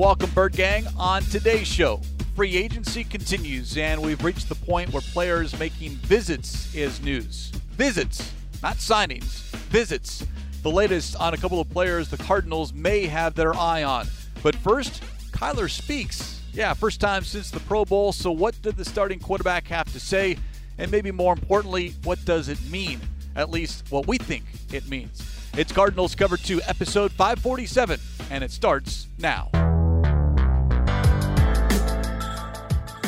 Welcome, Bird Gang. On today's show, free agency continues, and we've reached the point where players making visits is news. Visits, not signings, visits. The latest on a couple of players the Cardinals may have their eye on. But first, Kyler speaks. Yeah, first time since the Pro Bowl, so what did the starting quarterback have to say? And maybe more importantly, what does it mean? At least what we think it means. It's Cardinals Cover 2, episode 547, and it starts now.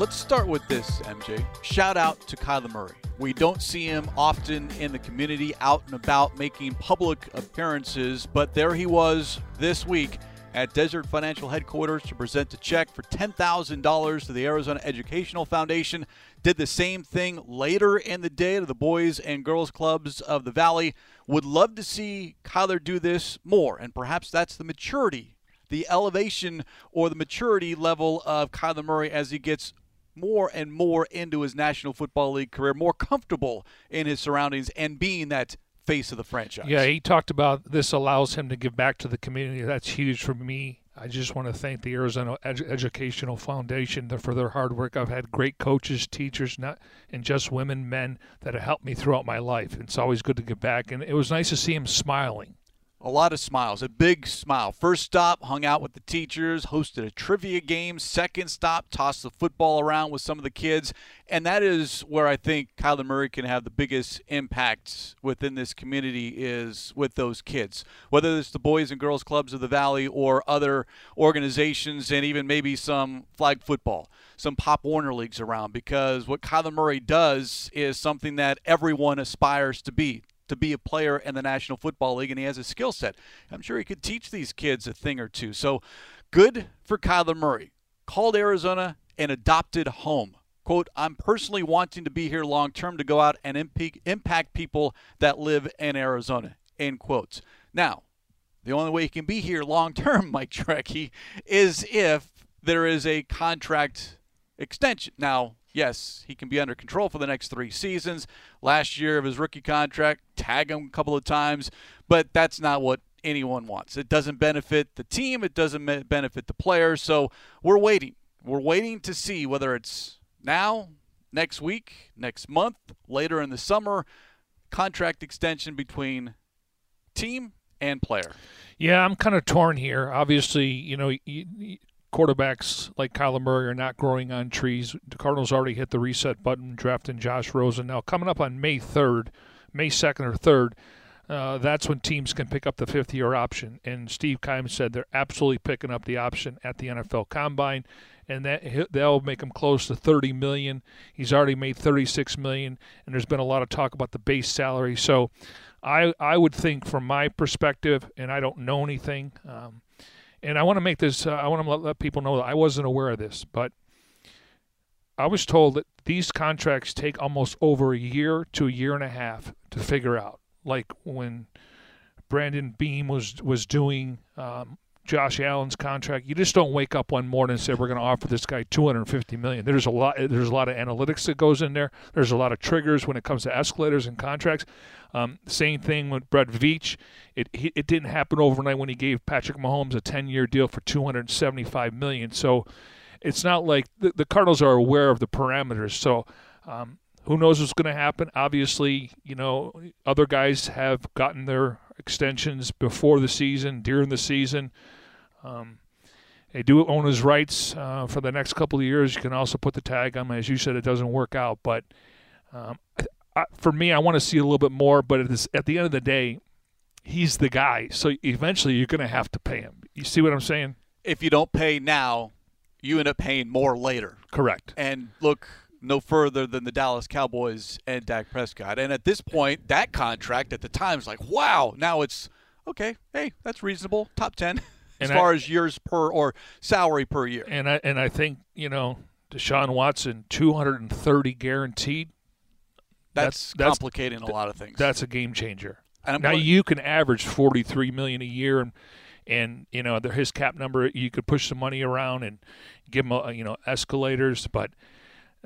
Let's start with this, MJ. Shout out to Kyler Murray. We don't see him often in the community, out and about, making public appearances, but there he was this week at Desert Financial headquarters to present a check for $10,000 to the Arizona Educational Foundation. Did the same thing later in the day to the boys and girls clubs of the Valley. Would love to see Kyler do this more, and perhaps that's the maturity, the elevation, or the maturity level of Kyler Murray as he gets more and more into his National Football League career, more comfortable in his surroundings, and being that face of the franchise. Yeah, he talked about this allows him to give back to the community. That's huge for me. I just want to thank the Arizona Ed- Educational Foundation for their hard work. I've had great coaches, teachers, not and just women, men that have helped me throughout my life. It's always good to give back, and it was nice to see him smiling a lot of smiles, a big smile. First stop, hung out with the teachers, hosted a trivia game. Second stop, tossed the football around with some of the kids. And that is where I think Kyler Murray can have the biggest impact within this community is with those kids. Whether it's the Boys and Girls Clubs of the Valley or other organizations and even maybe some flag football, some Pop Warner leagues around. Because what Kyler Murray does is something that everyone aspires to be to be a player in the National Football League, and he has a skill set. I'm sure he could teach these kids a thing or two. So good for Kyler Murray. Called Arizona an adopted home. Quote, I'm personally wanting to be here long term to go out and impact people that live in Arizona. End quotes. Now, the only way he can be here long term, Mike Jurecki, is if there is a contract extension. Now, yes, he can be under control for the next three seasons. Last year of his rookie contract, tag him a couple of times, but that's not what anyone wants. It doesn't benefit the team, it doesn't benefit the players. So we're waiting. We're waiting to see whether it's now, next week, next month, later in the summer, contract extension between team and player. Yeah, I'm kind of torn here. Obviously, you know, quarterbacks like Kyler Murray are not growing on trees. The Cardinals already hit the reset button, drafting Josh Rosen. Now, coming up on May 3rd, May 2nd or 3rd, uh, that's when teams can pick up the fifth year option. And Steve Keim said they're absolutely picking up the option at the NFL Combine, and that that'll make him close to 30 million. He's already made 36 million, and there's been a lot of talk about the base salary. So, I I would think from my perspective, and I don't know anything. Um, and I want to make this, uh, I want to let, let people know that I wasn't aware of this, but I was told that these contracts take almost over a year to a year and a half to figure out. Like when Brandon Beane was was doing um, Josh Allen's contract. You just don't wake up one morning and say we're going to offer this guy 250 million. There's a lot. There's a lot of analytics that goes in there. There's a lot of triggers when it comes to escalators and contracts. Um, same thing with Brett Veach. It it didn't happen overnight when he gave Patrick Mahomes a 10-year deal for 275 million. So it's not like the, the Cardinals are aware of the parameters. So. Um, who knows what's going to happen? Obviously, you know, other guys have gotten their extensions before the season, during the season. Um, they do own his rights uh, for the next couple of years. You can also put the tag on him. As you said, it doesn't work out. But um, I, for me, I want to see a little bit more. But at, at the end of the day, he's the guy. So eventually you're going to have to pay him. You see what I'm saying? If you don't pay now, you end up paying more later. Correct. And look no further than the Dallas Cowboys and Dak Prescott. And at this point, that contract at the time is like, wow. Now it's okay. Hey, that's reasonable. Top ten. as far I, as years per or salary per year. And I and I think you know Deshaun Watson, 230 guaranteed. That's, that's- complicating a lot of things. That's a game changer. and now you can average 43 million a year, and and you know his cap number. You could push some money around and give him a, you know escalators, but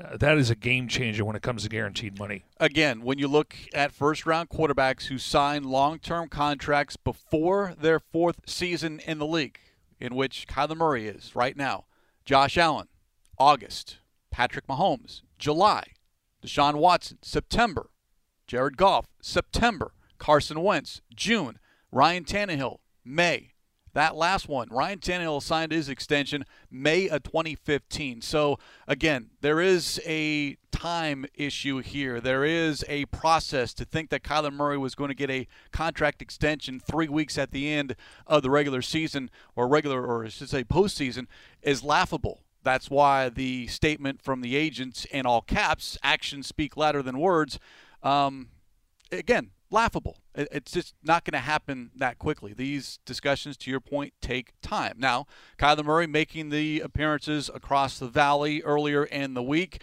uh, that is a game changer when it comes to guaranteed money. again, when you look at first round quarterbacks who sign long term contracts before their fourth season in the league, in which Kyler Murray is right now, Josh Allen, August, Patrick Mahomes, July, Deshaun Watson, September, Jared Goff, September, Carson Wentz, June, Ryan Tannehill, May. That last one, Ryan Tannehill signed his extension May of 2015. So, again, there is a time issue here. There is a process to think that Kyler Murray was going to get a contract extension three weeks at the end of the regular season, or regular, or I should say postseason, is laughable. That's why the statement from the agents in all caps, actions speak louder than words, um, again, laughable. It's just not going to happen that quickly. These discussions, to your point, take time. Now, Kyler Murray making the appearances across the valley earlier in the week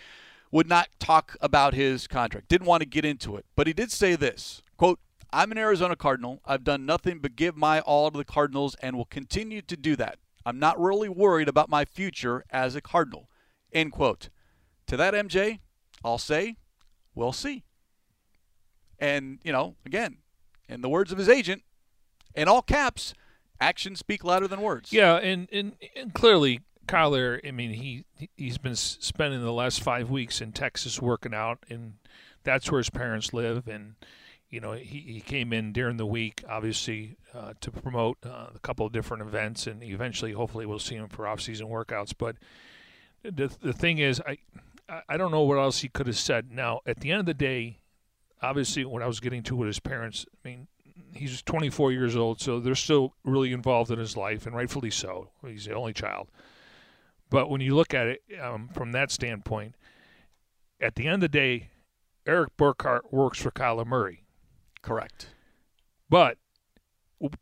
would not talk about his contract. Didn't want to get into it, but he did say this quote, I'm an Arizona Cardinal. I've done nothing but give my all to the Cardinals and will continue to do that. I'm not really worried about my future as a Cardinal. End quote. To that, MJ, I'll say, we'll see. And, you know, again, in the words of his agent, in all caps, actions speak louder than words. Yeah, and and, and clearly Kyler. I mean, he he's been spending the last five weeks in Texas working out, and that's where his parents live. And you know, he, he came in during the week, obviously, uh, to promote uh, a couple of different events, and eventually, hopefully, we'll see him for off-season workings. But the the thing is, I I- I don't know what else he could have said. Now, at the end of the day, obviously, what I was getting to with his parents, I mean, he's 24 years old, so they're still really involved in his life, and rightfully so. He's the only child. But when you look at it um, from that standpoint, at the end of the day, Erik Burkhardt works for Kyler Murray. Correct. But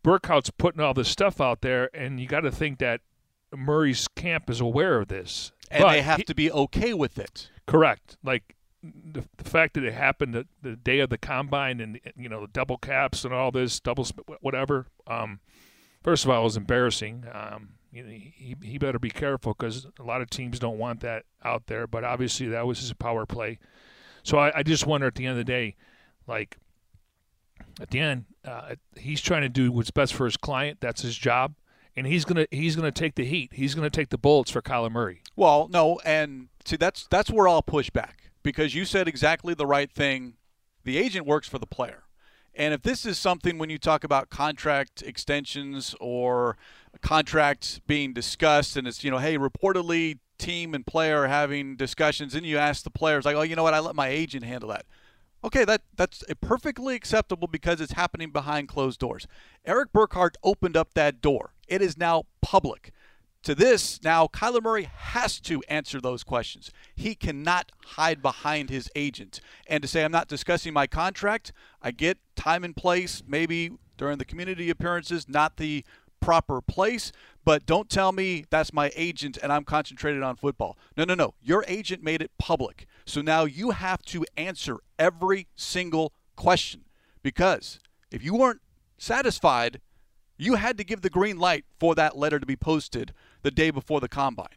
Burkhardt's putting all this stuff out there, and you got to think that Murray's camp is aware of this. And But they have he- to be okay with it. Correct. Like the, the fact that it happened the, the day of the combine and you know the double caps and all this double sp- whatever. Um, first of all, it was embarrassing. Um, you know, he he better be careful because a lot of teams don't want that out there. But obviously, that was his power play. So I, I just wonder at the end of the day, like at the end, uh, he's trying to do what's best for his client. That's his job, and he's gonna he's gonna take the heat. He's gonna take the bullets for Kyler Murray. Well, no, and see that's that's where I'll push back because you said exactly the right thing. The agent works for the player. And if this is something when you talk about contract extensions or contracts being discussed and it's, you know, hey, reportedly team and player are having discussions and you ask the players like, "Oh, you know what? I let my agent handle that." Okay, that that's perfectly acceptable because it's happening behind closed doors. Erik Burkhardt opened up that door. It is now public. To this, now Kyler Murray has to answer those questions. He cannot hide behind his agent. And to say, I'm not discussing my contract, I get time and place, maybe during the community appearances, not the proper place, but don't tell me that's my agent and I'm concentrated on football. No, no, no. Your agent made it public. So now you have to answer every single question because if you weren't satisfied, you had to give the green light for that letter to be posted the day before the combine.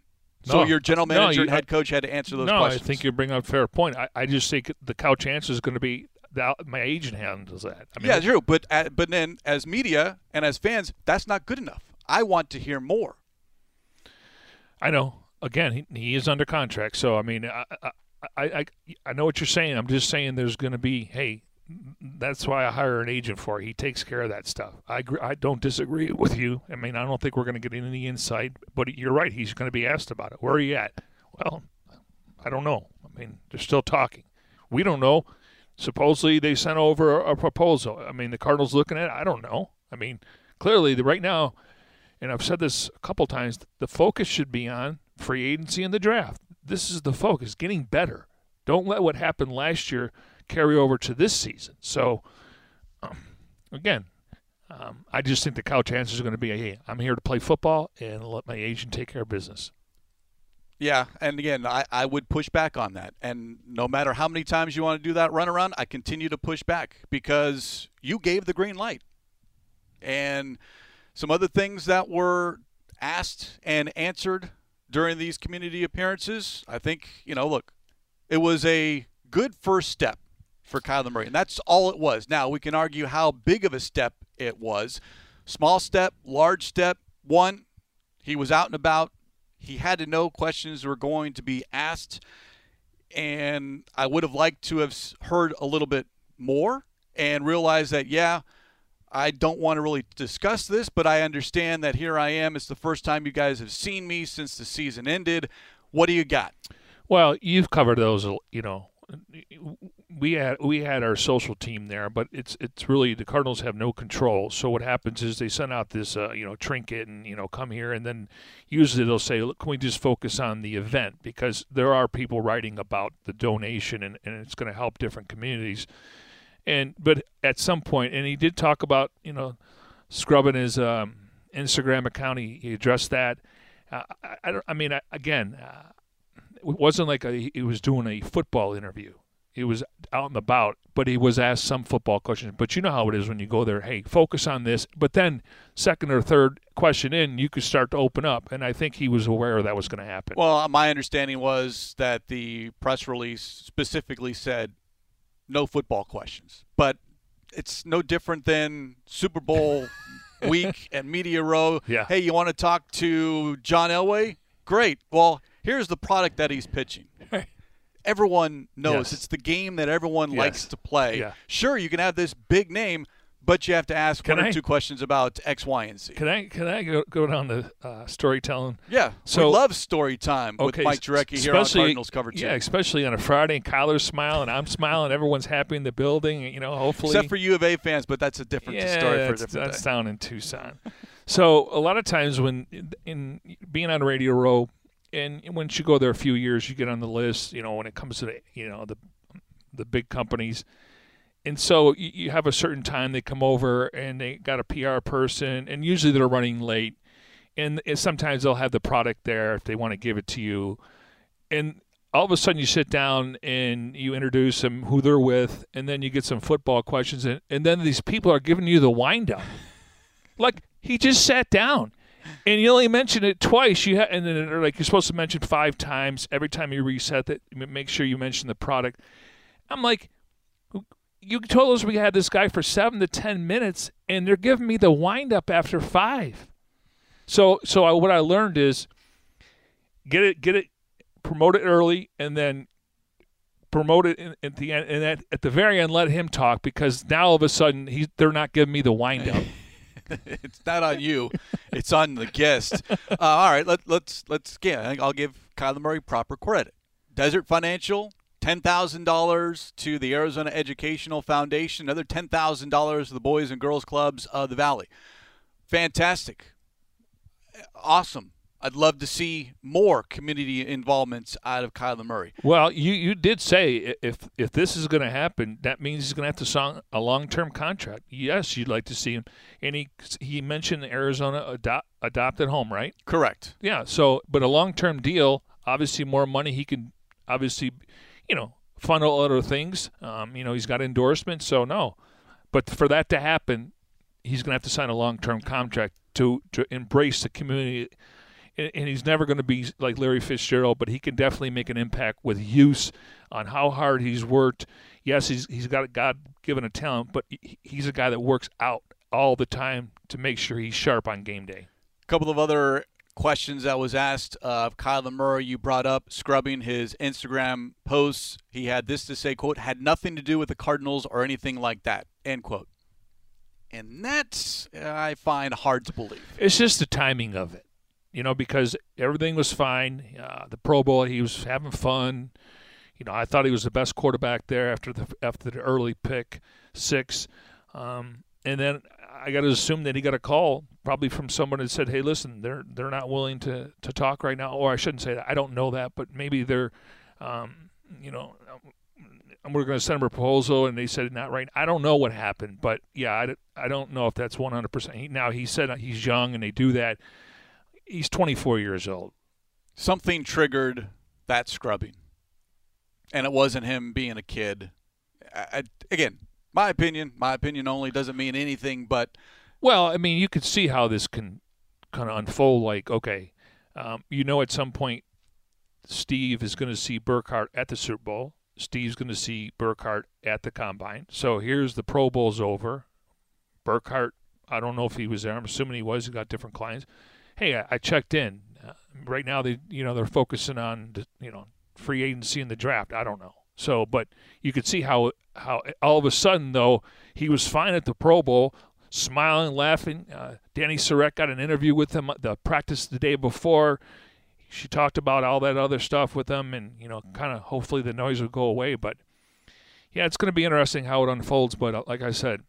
So No. your general No, manager you- and head coach had to answer those no, questions. I think you bring up a fair point. I, I just think the couch answer is going to be that my agent handles that. I mean, yeah, true. But uh, but then as media and as fans, that's not good enough. I want to hear more. I know. Again, he, he is under contract, so I mean, I, I, I, I, I know what you're saying. I'm just saying there's going to be, hey, that's why I hire an agent for. He takes care of that stuff. I agree, I don't disagree with you. I mean, I don't think we're going to get any insight, but you're right. He's going to be asked about it. Where are you at? Well, I don't know. I mean, they're still talking. We don't know. Supposedly they sent over a, proposal. I mean, the Cardinals looking at it. I don't know. I mean, clearly the, right now, and I've said this a couple times, the focus should be on free agency and the draft. This is the focus, getting better. Don't let what happened last year carry over to this season. So, um, again, um, I just think the couch answer is going to be, hey, I'm here to play football and let my agent take care of business. Yeah, and again, I, I would push back on that. And no matter how many times you want to do that runaround, I continue to push back because you gave the green light. And some other things that were asked and answered during these community appearances, I think, you know, look, it was a good first step for Kyler Murray, and that's all it was. Now, we can argue how big of a step it was. Small step, large step. One, he was out and about. He had to know questions were going to be asked, and I would have liked to have heard a little bit more and realized that, yeah, I don't want to really discuss this, but I understand that here I am. It's the first time you guys have seen me since the season ended. What do you got? Well, you've covered those, you know. We had we had our social team there, but it's it's really the Cardinals have no control. So what happens is they send out this uh, you know trinket and you know come here, and then usually they'll say, Look, can we just focus on the event because there are people writing about the donation and, and it's going to help different communities. And but at some point, and he did talk about you know scrubbing his um, Instagram account. He, he addressed that. Uh, I, I, don't. I mean, I, again, uh, it wasn't like a, he was doing a football interview. He was out and about, but he was asked some football questions. But you know how it is when you go there. Hey, focus on this. But then, second or third question in, you could start to open up. And I think he was aware that was going to happen. Well, my understanding was that the press release specifically said no football questions. But it's no different than Super Bowl week and media row. Yeah. Hey, you want to talk to John Elway? Great. Well, here's the product that he's pitching. Everyone knows Yes. it's the game that everyone Yes. likes to play. Yeah. Sure, you can have this big name, but you have to ask Can one or two questions about X, Y, and Z. Can I can I go, go down to uh, storytelling? yeah. So- we love story time with Mike Jurecki here on especially- Cardinals Cover 2. Yeah, especially on a Friday, and Kyler's smiling, I'm smiling, everyone's happy in the building. You know, hopefully, Except for U of A fans, but that's a different yeah, story for a different that's day. down in Tucson. so a lot of times when in being on Radio Row, and once you go there a few years, you get on the list. You know, when it comes to the, you know the the big companies. And so you, you have a certain time they come over and they got a PR person, and usually they're running late. And, and sometimes they'll have the product there if they want to give it to you. And all of a sudden you sit down and you introduce them, who they're with, and then you get some football questions. And, and then these people are giving you the wind up. like he just sat down. And you only mention it twice. You ha- and then they're like you're supposed to mention five times every time you reset it. Make sure you mention the product. I'm like, you told us we had this guy for seven to ten minutes, and they're giving me the wind up after five. So, so I, what I learned is get it, get it, promote it early, and then promote it in, at the end, and at, at the very end, let him talk because now all of a sudden he's they're not giving me the wind up. it's not on you. It's on the guest. Uh, all right, let, let's let's yeah. I think I'll give Kyler Murray proper credit. Desert Financial, ten thousand dollars to the Arizona Educational Foundation, another ten thousand dollars to the Boys and Girls Clubs of the Valley. Fantastic, awesome. I'd love to see more community involvements out of Kyler Murray. Well, you, you did say if if this is going to happen, that means he's going to have to sign a long term contract. Yes, you'd like to see him, and he he mentioned Arizona adopt, adopted home, right? Correct. Yeah. So, but a long term deal, obviously more money. He can obviously, you know, funnel other things. Um, you know, he's got endorsements, so no. But for that to happen, he's going to have to sign a long term contract to to embrace the community. And, he's never going to be like Larry Fitzgerald, but he can definitely make an impact with use on how hard he's worked. Yes, he's he's got a God given a talent, but he's a guy that works out all the time to make sure he's sharp on game day. A couple of other questions that was asked of Kyler Murray. You brought up scrubbing his Instagram posts. He had this to say, quote, had nothing to do with the Cardinals or anything like that, end quote. And that's, I find, hard to believe. It's just the timing of it, you know, because everything was fine. Uh, the Pro Bowl, he was having fun. You know, I thought he was the best quarterback there after the after the early pick six, um, and then I got to assume that he got a call probably from someone that said, "Hey, listen, they're they're not willing to to talk right now," or I shouldn't say that. I don't know that, but maybe they're, um, you know. And we're going to send him a proposal, and they said not right. I don't know what happened, but yeah, I, I don't know if that's 100%. He, now, he said he's young, and they do that. He's 24 years old. something triggered that scrubbing, and it wasn't him being a kid. I, I, again, my opinion, my opinion only doesn't mean anything, but Well, I mean, you could see how this can kind of unfold. Like, okay, um, you know, at some point, Steve is going to see Burkhardt at the Super Bowl. Steve's going to see Burkhardt at the combine. So here's the Pro Bowl's over. Burkhardt, I don't know if he was there. I'm assuming he was. He got different clients. Hey, I, I checked in. Uh, right now, they you know they're focusing on you know free agency and the draft. I don't know. So, but you could see how how all of a sudden though he was fine at the Pro Bowl, smiling, laughing. Uh, Danny Surratt got an interview with him the practice the day before. She talked about all that other stuff with him, and you know, kind of hopefully the noise will go away. But yeah, it's going to be interesting how it unfolds. But uh, like I said,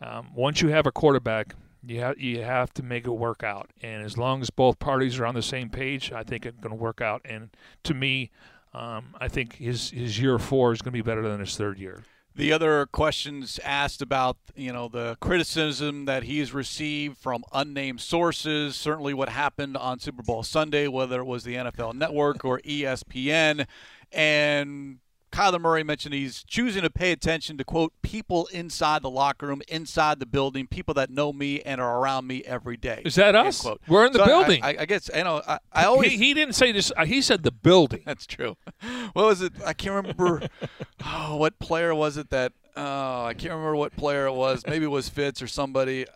um, once you have a quarterback, you you have to make it work out. And as long as both parties are on the same page, I think it's going to work out. And to me, um, I think his his year four is going to be better than his third year. The other questions asked about, you know, the criticism that he's received from unnamed sources, certainly what happened on Super Bowl Sunday, whether it was the NFL Network or ESPN, and Kyler Murray mentioned he's choosing to pay attention to quote people inside the locker room, inside the building, people that know me and are around me every day. Is that us? quote. We're in the So building. I, I guess you know. I, I always he, he didn't say this. uh, He said the building. that's true. What was it? I can't remember. oh, what player was it that? Oh, I can't remember what player it was. Maybe it was Fitz or somebody.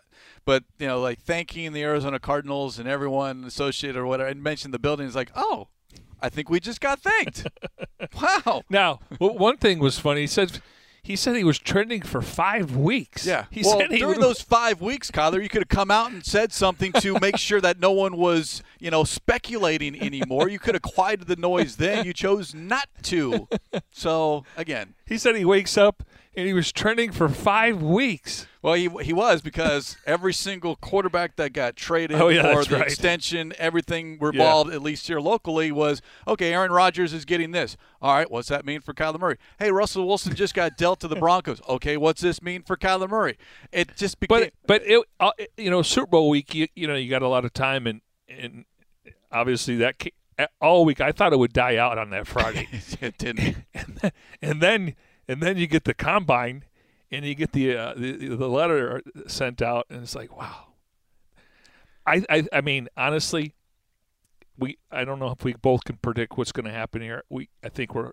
But you know, like thanking the Arizona Cardinals and everyone associated or whatever, and mentioned the building. It's like, oh, I think we just got thanked. wow. Now, one thing was funny. He said he said he was trending for five weeks. Yeah. He well, said he during would- those five weeks, Kyler, you could have come out and said something to make sure that no one was, you know, speculating anymore. You could have quieted the noise then. You chose not to. So again, He said he wakes up and he was trending for five weeks. Well, he he was because every single quarterback that got traded Oh, yeah, or the right. extension, everything revolved at least here locally was okay. Aaron Rodgers is getting this. All right, what's that mean for Kyler Murray? Hey, Russell Wilson just got dealt to the Broncos. Okay, what's this mean for Kyler Murray? It just became. But but it, uh, you know Super Bowl week, you, you know you got a lot of time and and obviously that all week I thought it would die out on that Friday, it didn't. and then, and then and then you get the combine and you get the uh, the, the letter sent out and it's like wow. I, I I mean honestly, we I don't know if we both can predict what's going to happen here. We I think we're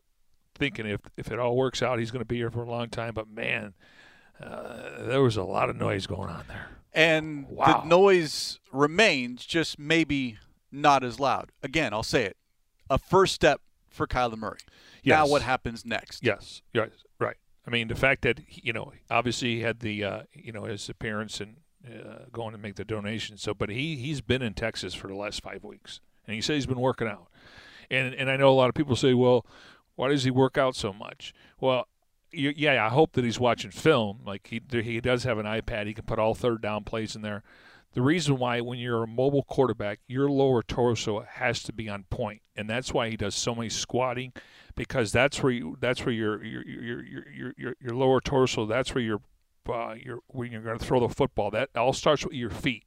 thinking if if it all works out, he's going to be here for a long time. But man, uh, there was a lot of noise going on there. And Wow. the noise remains, just maybe not as loud. Again, I'll say it. A first step for Kyler Murray. Now, what happens next? Yes, yes, right. I mean, the fact that you know, obviously he had the uh, you know his appearance and uh, going to make the donation. So, but he he's been in Texas for the last five weeks, and he said he's been working out. And and I know a lot of people say, well, why does he work out so much? Well. you- Yeah, I hope that he's watching film. Like he he does have an iPad. He can put all third down plays in there. The reason why, when you're a mobile quarterback, your lower torso has to be on point, and that's why he does so many squatting, because that's where you, that's where your your your your your, your, lower torso. That's where your uh, your when you're going to throw the football. That all starts with your feet,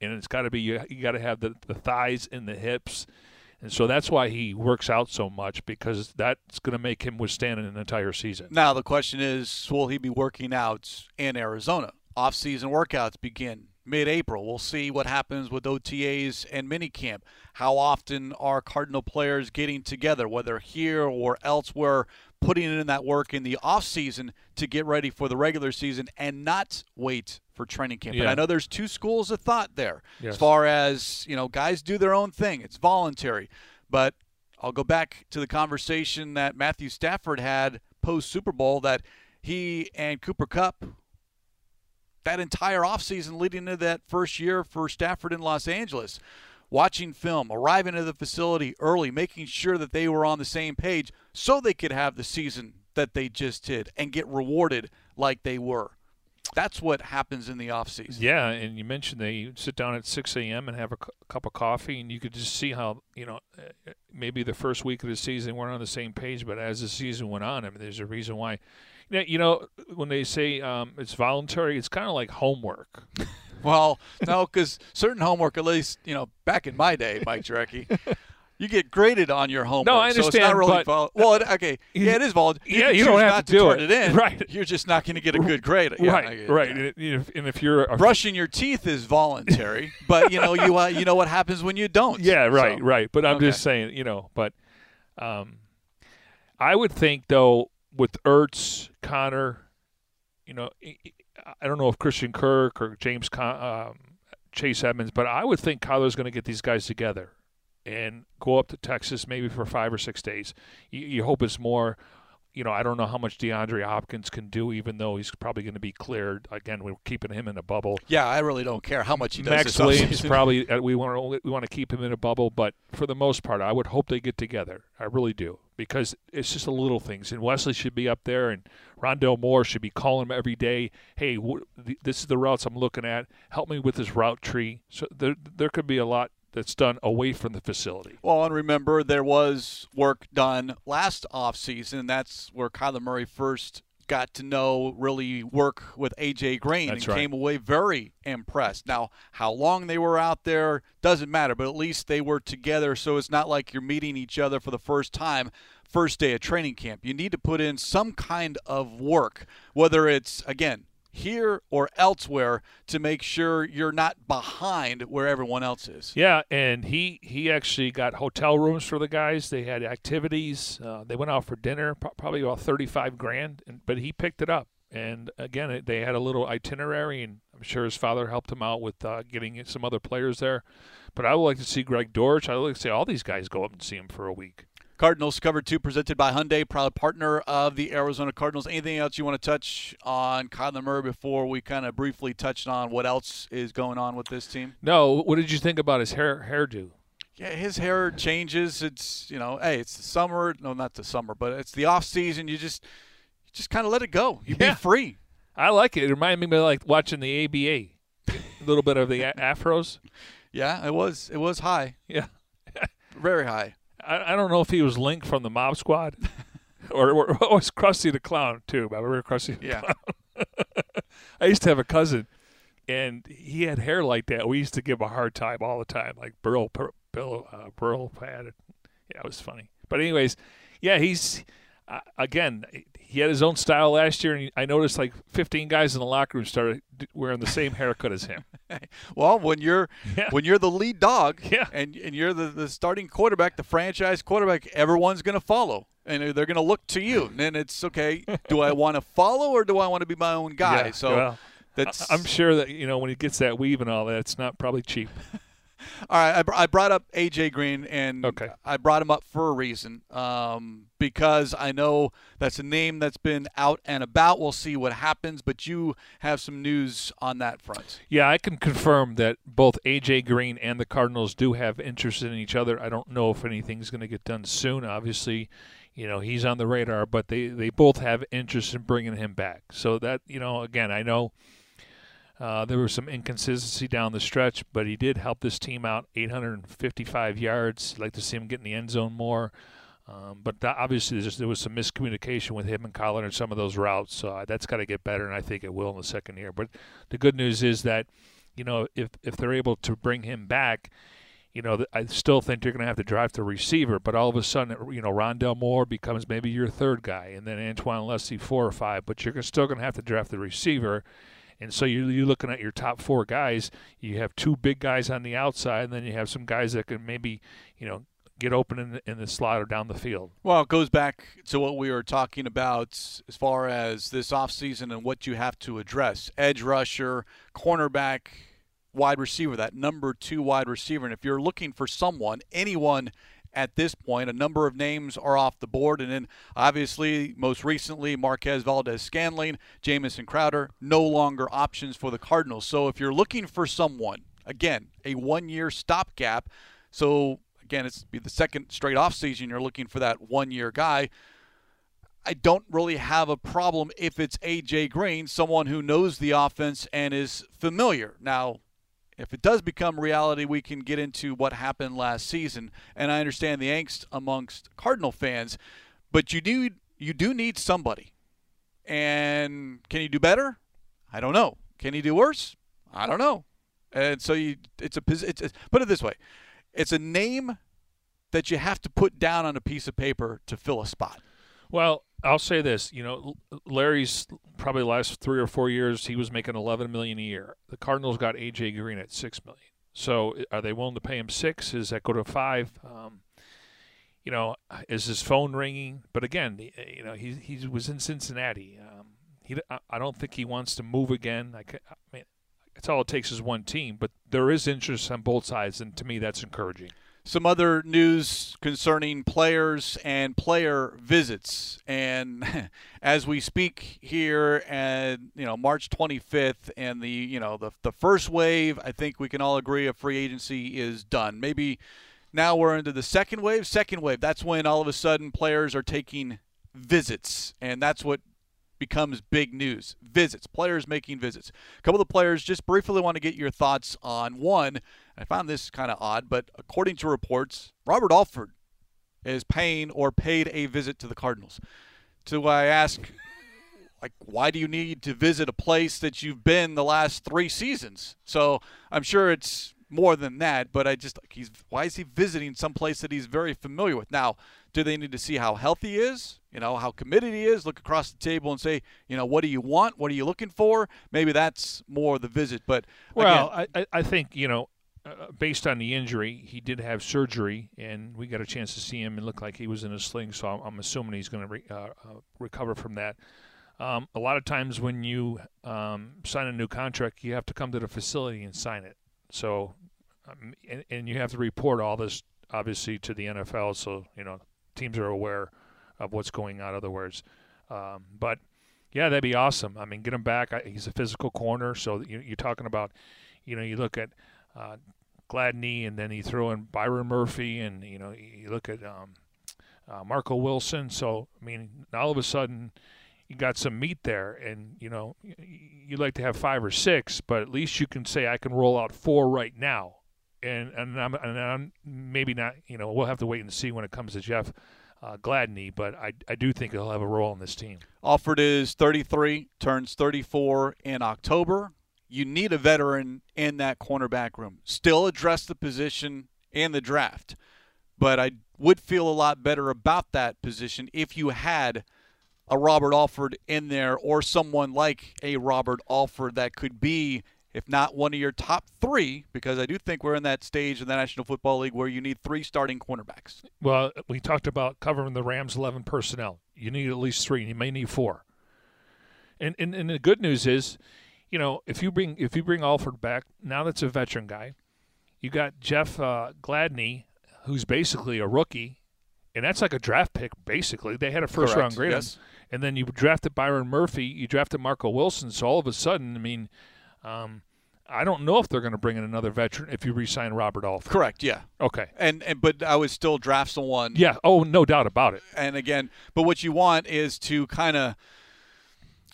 and it's got to be you, you got to have the, the thighs and the hips, and so that's why he works out so much because that's going to make him withstand an entire season. Now the question is, will he be working out in Arizona? Off-season workouts begin mid-April. We'll see what happens with OTAs and minicamp. How often are Cardinal players getting together, whether here or elsewhere, putting in that work in the off-season to get ready for the regular season and not wait for training camp? And I know there's two schools of thought there, Yes. as far as you know, guys do their own thing. It's voluntary, but I'll go back to the conversation that Matthew Stafford had post Super Bowl that he and Cooper Kupp that entire offseason leading into that first year for Stafford in Los Angeles, watching film, arriving at the facility early, making sure that they were on the same page so they could have the season that they just did and get rewarded like they were. That's what happens in the offseason. Yeah, and you mentioned they sit down at 6 a.m. and have a cu- cup of coffee, and you could just see how you know maybe the first week of the season weren't on the same page, but as the season went on, I mean, there's a reason why. You know, you know when they say um, it's voluntary, it's kind of like homework. Well, no, because certain homework, at least you know, back in my day, Mike Jurecki, You get graded on your homework. No, I So it's not understand, really but- well, it, okay. Yeah, it is voluntary. Yeah, you don't have not to do turn it. it in. Right. You're just not going to get a good grade. Yeah, right, right. And, if, you're Brushing your teeth is voluntary, but you know you uh, you know what happens when you don't. Yeah, right, So, right. But I'm okay. just saying, you know, but um, I would think though with Ertz, Conner, you know, I- don't know if Christian Kirk or James Con- um, Chase Edmonds, but I would think Kyler's going to get these guys together and go up to Texas maybe for five or six days. You, you hope it's more. You know, I don't know how much DeAndre Hopkins can do, even though he's probably going to be cleared. Again, we're keeping him in a bubble. Yeah, I really don't care how much he does. Maxx Williams probably uh, we want to we want to keep him in a bubble, but for the most part, I would hope they get together. I really do because it's just the little things. And Wesley should be up there, and Rondale Moore should be calling him every day. Hey, wh- th- this is the routes I'm looking at. Help me with this route tree. So there there could be a lot that's done away from the facility. Well, and remember, there was work done last offseason. That's where Kyler Murray first got to know, really work with A.J. Green That's and right. came away very impressed. Now, how long they were out there doesn't matter, but at least they were together, so it's not like you're meeting each other for the first time. First day of training camp. You need to put in some kind of work, whether it's, again, here or elsewhere, to make sure you're not behind where everyone else is. Yeah, and he he actually got hotel rooms for the guys. They had activities. Uh, they went out for dinner, probably about thirty five grand. And, but he picked it up. And again, they had a little itinerary, and I'm sure his father helped him out with uh, getting some other players there. But I would like to see Greg Dortch. I would like to see all these guys go up and see him for a week. Cardinals cover two presented by Hyundai, proud partner of the Arizona Cardinals. Anything else you want to touch on Kyler Murray before we kind of briefly touched on what else is going on with this team? No, what did you think about his hair hairdo? Yeah, his hair changes. It's you know, hey, it's the summer. No, not the summer, but it's the off season. You just, you just kind of let it go. You Yeah. be free. I like it. It reminded me of like watching the ABA, a little bit of the afros. Yeah, it was. It was high, Yeah. very high. I, I don't know if he was linked from the Mob Squad, or, or, or was Krusty the Clown too. But we were Krusty. the Yeah. Clown. I used to have a cousin, and he had hair like that. We used to give him a hard time all the time, like Burl, Bur- Bill, uh, Burl it. Yeah, it was funny. But anyways, yeah, he's uh, again. He had his own style last year, and I noticed like 15 guys in the locker room started wearing the same haircut as him. Well, when you're Yeah. when you're the lead dog Yeah. and and you're the, the starting quarterback, the franchise quarterback, everyone's going to follow. And they're going to look to you. And then it's okay, do I want to follow or do I want to be my own guy? Yeah, so well, that's I'm sure that you know when he gets that weave and all that, it's not probably cheap. All right, I, br- I brought up AJ Green, and Okay. I brought him up for a reason, um, because I know that's a name that's been out and about. We'll see what happens, but you have some news on that front. Yeah, I can confirm that both AJ Green and the Cardinals do have interest in each other. I don't know if anything's going to get done soon. Obviously, you know he's on the radar, but they they both have interest in bringing him back. So that you know, again, I know. Uh, there was some inconsistency down the stretch, but he did help this team out. 855 yards. I'd like to see him get in the end zone more. Um, but that, obviously, there was some miscommunication with him and Colin in some of those routes. So that's got to get better, and I think it will in the second year. But the good news is that, you know, if if they're able to bring him back, you know, I still think you're going to have to drive the receiver. But all of a sudden, you know, Rondale Moore becomes maybe your third guy, and then Antoine Wesley four or five. But you're still going to have to draft the receiver. And so you're, you're looking at your top four guys. You have two big guys on the outside, and then you have some guys that can maybe, you know, get open in the, in the slot or down the field. Well, it goes back to what we were talking about as far as this offseason and what you have to address edge rusher, cornerback, wide receiver, that number two wide receiver. And if you're looking for someone, anyone at this point, a number of names are off the board. And then obviously, most recently, Marquez Valdes-Scantling, Jamison Crowder, no longer options for the Cardinals. So if you're looking for someone, again, a one year stopgap. So again, it's be the second straight offseason you're looking for that one year guy. I don't really have a problem if it's AJ Green, someone who knows the offense and is familiar. Now, if it does become reality, we can get into what happened last season, and I understand the angst amongst Cardinal fans, but you do you do need somebody. And can he do better? I don't know. Can he do worse? I don't know. And so you, it's a it's put it this way, it's a name that you have to put down on a piece of paper to fill a spot? Well, I'll say this. You know, Larry's probably the last three or four years he was making 11 million a year. The Cardinals got AJ Green at six million. So are they willing to pay him six? Is that go to five? Um, you know, is his phone ringing? But again, you know, he he was in Cincinnati. Um, he I don't think he wants to move again. I, I mean, it's all it takes is one team, but there is interest on both sides, and to me, that's encouraging. Some other news concerning players and player visits, and as we speak here, and you know March 25th, and the you know the the first wave, I think we can all agree of free agency is done. Maybe now we're into the second wave. Second wave, that's when all of a sudden players are taking visits, and that's what becomes big news. Visits, players making visits. A couple of the players just briefly want to get your thoughts on one. I found this kind of odd, but according to reports, Robert Alford is paying or paid a visit to the Cardinals. So I ask, like, why do you need to visit a place that you've been the last three seasons? So I'm sure it's more than that, but I just he's why is he visiting some place that he's very familiar with? Now, do they need to see how healthy he is? You know, how committed he is? Look across the table and say, you know, what do you want? What are you looking for? Maybe that's more the visit. But well, again, I, I think you know, uh, based on the injury, he did have surgery, and we got a chance to see him and look like he was in a sling. So I'm, I'm assuming he's going to re, uh, uh, recover from that. Um, a lot of times when you um, sign a new contract, you have to come to the facility and sign it. So, um, and, and, you have to report all this obviously to the NFL, so you know teams are aware of what's going on. Other words, um, but yeah, that'd be awesome. I mean, get him back. I, he's a physical corner, so you, are talking about, you know, you look at uh, Gladney, and then you throw in Byron Murphy, and you know, you look at um, uh, Marco Wilson. So I mean, all of a sudden you got some meat there, and you know you'd like to have five or six, but at least you can say I can roll out four right now, and and I'm, and I'm maybe not. You know, we'll have to wait and see when it comes to Jeff uh, Gladney, but I I do think he'll have a role in this team. Alford is 33, turns 34 in October. You need a veteran in that cornerback room. Still address the position and the draft, but I would feel a lot better about that position if you had a Robert Alford in there or someone like a Robert Alford that could be, if not one of your top three, because I do think we're in that stage in the National Football League where you need three starting cornerbacks. Well, we talked about covering the Rams' 11 personnel. You need at least three, and you may need four. And, and, and the good news is, you know, if you bring if you bring Alford back, now that's a veteran guy. You got Jeff uh, Gladney, who's basically a rookie, and that's like a draft pick. Basically, they had a first Correct. round grade. Yes and then you drafted Byron Murphy, you drafted Marco Wilson. So all of a sudden, I mean, um, I don't know if they're going to bring in another veteran if you re-sign Robert Alford. Correct. Yeah. Okay. And and but I would still draft someone. Yeah. Oh, no doubt about it. And again, but what you want is to kind of.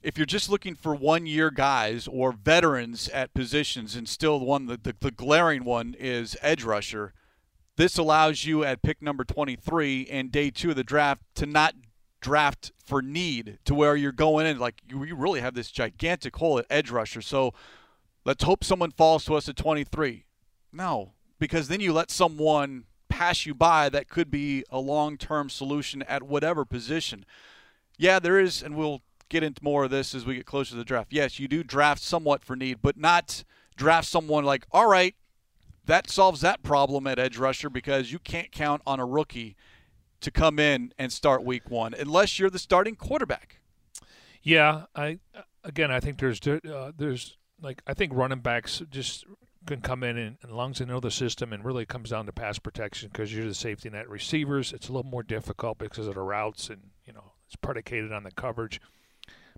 If you're just looking for one-year guys or veterans at positions, and still the one the, the, the glaring one is edge rusher, this allows you at pick number 23 and day two of the draft to not draft for need to where you're going in like you, you really have this gigantic hole at edge rusher. So let's hope someone falls to us at 23. No, because then you let someone pass you by that could be a long-term solution at whatever position. Yeah, there is, and we'll get into more of this as we get closer to the draft. Yes, you do draft somewhat for need, but not draft someone like, all right, that solves that problem at edge rusher because you can't count on a rookie to come in and start week one unless you're the starting quarterback. Yeah, I again I think there's uh, there's like I think running backs just can come in and, and as they know the system and really comes down to pass protection because you're the safety net. Receivers, it's a little more difficult because of the routes and you know it's predicated on the coverage.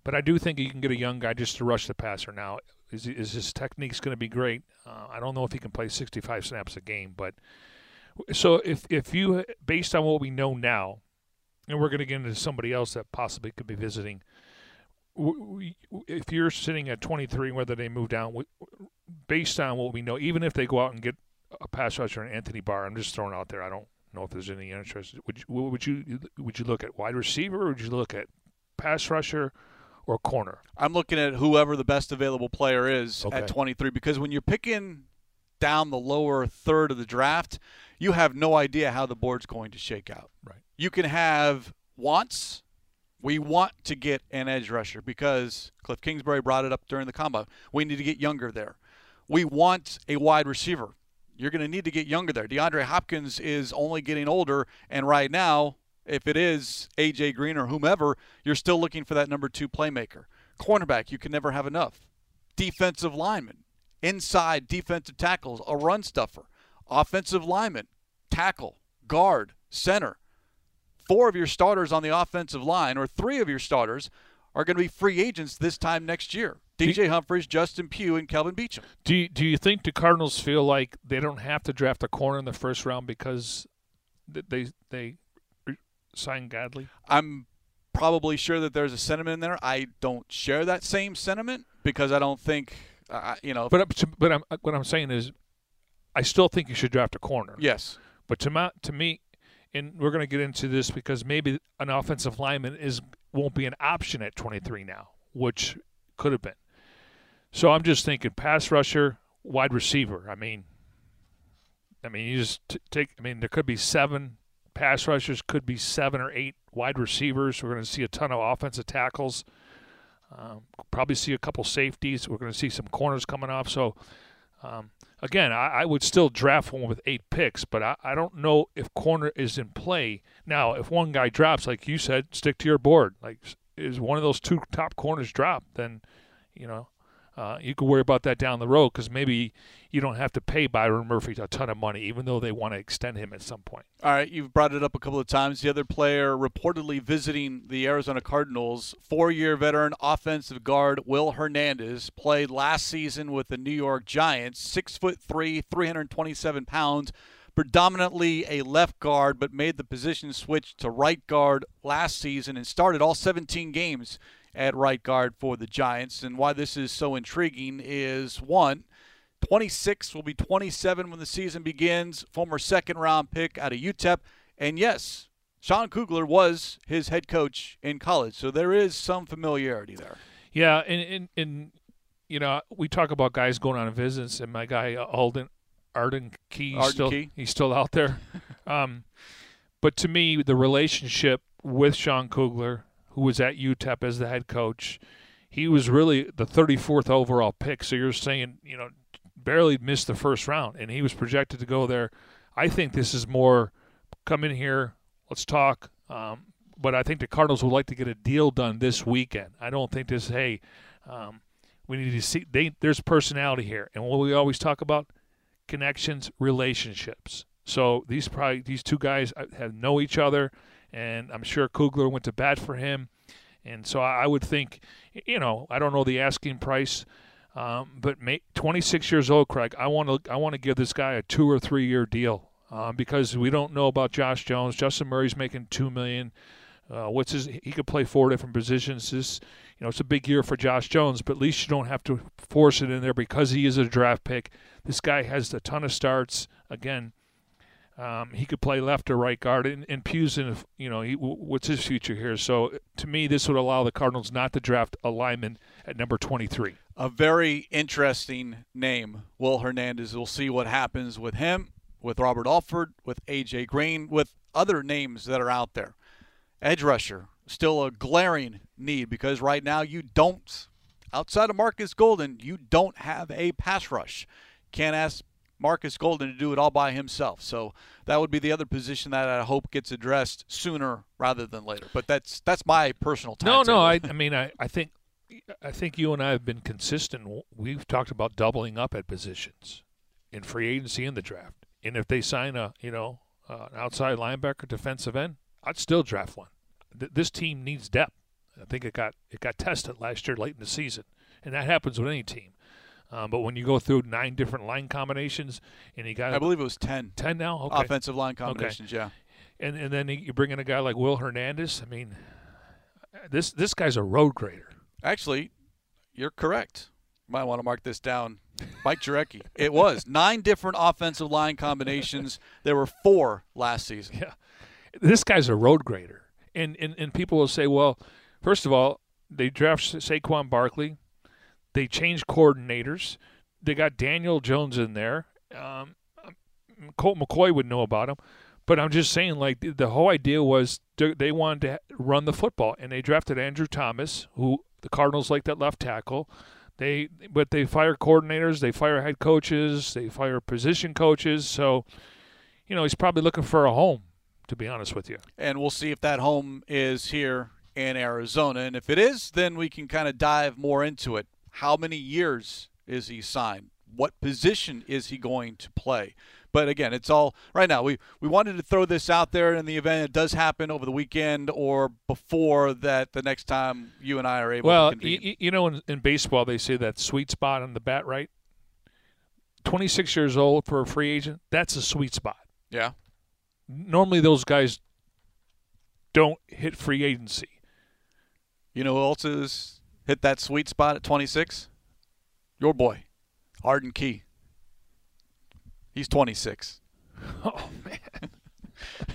But I do think you can get a young guy just to rush the passer now. Is, is his technique's going to be great? Uh, I don't know if he can play 65 snaps a game, but so if if you based on what we know now, and we're going to get into somebody else that possibly could be visiting. If you're sitting at 23, whether they move down, based on what we know, even if they go out and get a pass rusher and Anthony Barr, I'm just throwing out there. I don't know if there's any interest. Would you, would you would you look at wide receiver or would you look at pass rusher or corner? I'm looking at whoever the best available player is okay. at 23 because when you're picking down the lower third of the draft, you have no idea how the board's going to shake out. Right. You can have wants. We want to get an edge rusher because Cliff Kingsbury brought it up during the combo. We need to get younger there. We want a wide receiver. You're going to need to get younger there. DeAndre Hopkins is only getting older, and right now, if it is AJ Green or whomever, you're still looking for that number two playmaker. Cornerback, you can never have enough. Defensive lineman, inside defensive tackles, a run stuffer. Offensive lineman, tackle, guard, center. Four of your starters on the offensive line, or three of your starters, are going to be free agents this time next year. DJ Humphries, Justin Pugh, and Kelvin Beachum. Do you, do you think the Cardinals feel like they don't have to draft a corner in the first round because they they sign Gladney? I'm probably sure that there's a sentiment in there. I don't share that same sentiment because I don't think, uh, you know. But but I'm, what I'm saying is, I still think you should draft a corner. Yes. But to my, to me, and we're going to get into this because maybe an offensive lineman is won't be an option at 23 now, which could have been. So I'm just thinking pass rusher, wide receiver. I mean, I mean you just t- take. I mean there could be seven pass rushers, could be seven or eight wide receivers. We're going to see a ton of offensive tackles. Um, probably see a couple safeties. We're going to see some corners coming off. So um, again, I, I, would still draft one with eight picks, but I, I don't know if corner is in play. Now, if one guy drops, like you said, stick to your board. Like, is one of those two top corners drop, then, you know, uh, you could worry about that down the road because maybe you don't have to pay Byron Murphy a ton of money, even though they want to extend him at some point. All right, you've brought it up a couple of times. The other player reportedly visiting the Arizona Cardinals, four-year veteran offensive guard Will Hernandez, played last season with the New York Giants. Six foot three, 327 pounds predominantly a left guard, but made the position switch to right guard last season and started all 17 games at right guard for the Giants. And why this is so intriguing is one, 26 will be 27 when the season begins. Former second round pick out of UTEP. And yes, Sean Kugler was his head coach in college. So there is some familiarity there. Yeah. And, and, and you know, we talk about guys going on a visits, and my guy, uh, Alden, Arden Key, Arden still, Key. he's still out there. um, but to me, the relationship with Sean Kugler who was at UTEP as the head coach. He was really the 34th overall pick. So you're saying, you know, barely missed the first round, and he was projected to go there. I think this is more come in here, let's talk. Um, but I think the Cardinals would like to get a deal done this weekend. I don't think this, hey, um, we need to see, they, there's personality here. And what we always talk about connections, relationships. So these probably these two guys uh, have know each other and I'm sure Kugler went to bat for him. And so I would think, you know, I don't know the asking price, um, but 26 years old, Craig. I want to I want to give this guy a two or three year deal uh, because we don't know about Josh Jones. Justin Murray's making two million. Uh, what's his? He could play four different positions. This, you know, it's a big year for Josh Jones, but at least you don't have to force it in there because he is a draft pick. This guy has a ton of starts. Again, um, he could play left or right guard, and, and in. You know, he, what's his future here? So to me, this would allow the Cardinals not to draft a lineman at number 23. A very interesting name, Will Hernandez. We'll see what happens with him, with Robert Alford, with AJ Green, with other names that are out there. Edge rusher, still a glaring need because right now you don't, outside of Markus Golden, you don't have a pass rush. Can't ask Markus Golden to do it all by himself. So that would be the other position that I hope gets addressed sooner rather than later. But that's that's my personal No, no, I, I mean I, I think I think you and I have been consistent. We've talked about doubling up at positions in free agency in the draft. And if they sign a, you know, uh, an outside linebacker, defensive end, I'd still draft one. Th- this team needs depth. I think it got it got tested last year late in the season, and that happens with any team. Um, but when you go through nine different line combinations, and you got I believe it was ten. Ten now, okay. Offensive line combinations, okay. yeah. And and then you bring in a guy like Will Hernandez. I mean, this this guy's a road grader. Actually, you're correct. Might want to mark this down. Mike Jurecki. it was nine different offensive line combinations. There were four last season. Yeah, this guy's a road grader, and and and people will say, well, first of all, they draft Saquon Barkley they changed coordinators. They got Daniel Jones in there, Um, Colt McCoy would know about him. But I'm just saying, like the, the whole idea was they wanted to run the football, and they drafted Andrew Thomas, who the Cardinals like that left tackle. They but they fire coordinators, they fire head coaches, they fire position coaches. So, you know, he's probably looking for a home. To be honest with you, and we'll see if that home is here in Arizona, and if it is, then we can kind of dive more into it. How many years is he signed? What position is he going to play? But again, it's all right now. We we wanted to throw this out there in the event it does happen over the weekend or before that. The next time you and I are able. Well, you, you know, in, in baseball they say that sweet spot on the bat, right? Twenty six years old for a free agent. That's a sweet spot. Yeah. Normally, those guys don't hit free agency. You know who else has hit that sweet spot at 26? Your boy, Arden Key. He's 26. Oh man.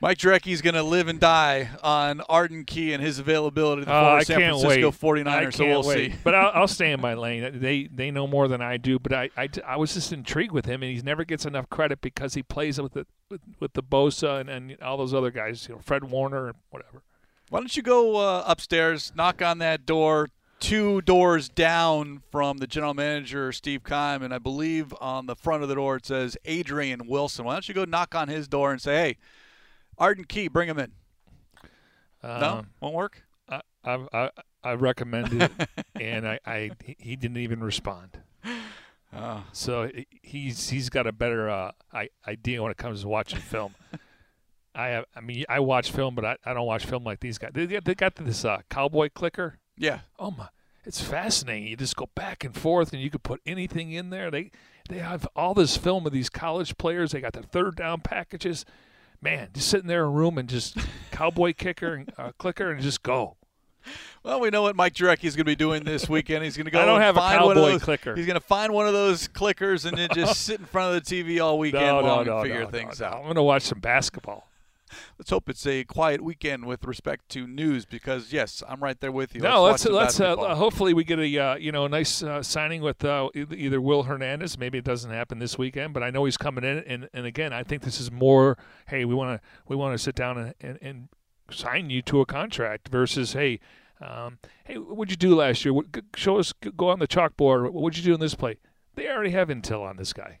Mike Jurecki's going to live and die on Arden Key and his availability to the uh, I San can't Francisco wait. 49ers, so we'll wait. see. but I'll, I'll stay in my lane. They they know more than I do. But I, I, I was just intrigued with him, and he never gets enough credit because he plays with the with, with the Bosa and, and all those other guys. You know, Fred Warner and whatever. Why don't you go uh, upstairs, knock on that door, two doors down from the general manager, Steve Keim, and I believe on the front of the door it says Adrian Wilson. Why don't you go knock on his door and say, hey, Arden Key, bring him in. no? Um, Won't work? I, I, I, I recommended it, and I, I he didn't even respond. Oh. So he- he's he's got a better uh, idea when it comes to watching film. I have, I mean, I watch film, but I, I don't watch film like these guys. They, they got this uh, cowboy clicker. Yeah. Oh my, it's fascinating. You just go back and forth, and you could put anything in there. They they have all this film of these college players. They got the third down packages. Man, just sitting there in a room and just cowboy kicker and uh, clicker and just go. Well, we know what Mike Jurecki is going to be doing this weekend. He's going to go I don't have a find one of cowboy those, clicker. He's going to find one of those clickers and then just sit in front of the TV all weekend No, no, long no, and figure no, things no, no. out. I'm going to watch some basketball. Let's hope it's a quiet weekend with respect to news because yes, I'm right there with you. No, let's let's let's uh, hopefully we get a uh, you know a nice uh, signing with uh, either- either Will Hernandez. Maybe it doesn't happen this weekend, but I know he's coming in. And, and again, I think this is more. Hey, we want to we want to sit down and, and, and sign you to a contract versus hey. Um, hey, what'd you do last year? What, show us, go on the chalkboard. What'd you do in this play? They already have intel on this guy.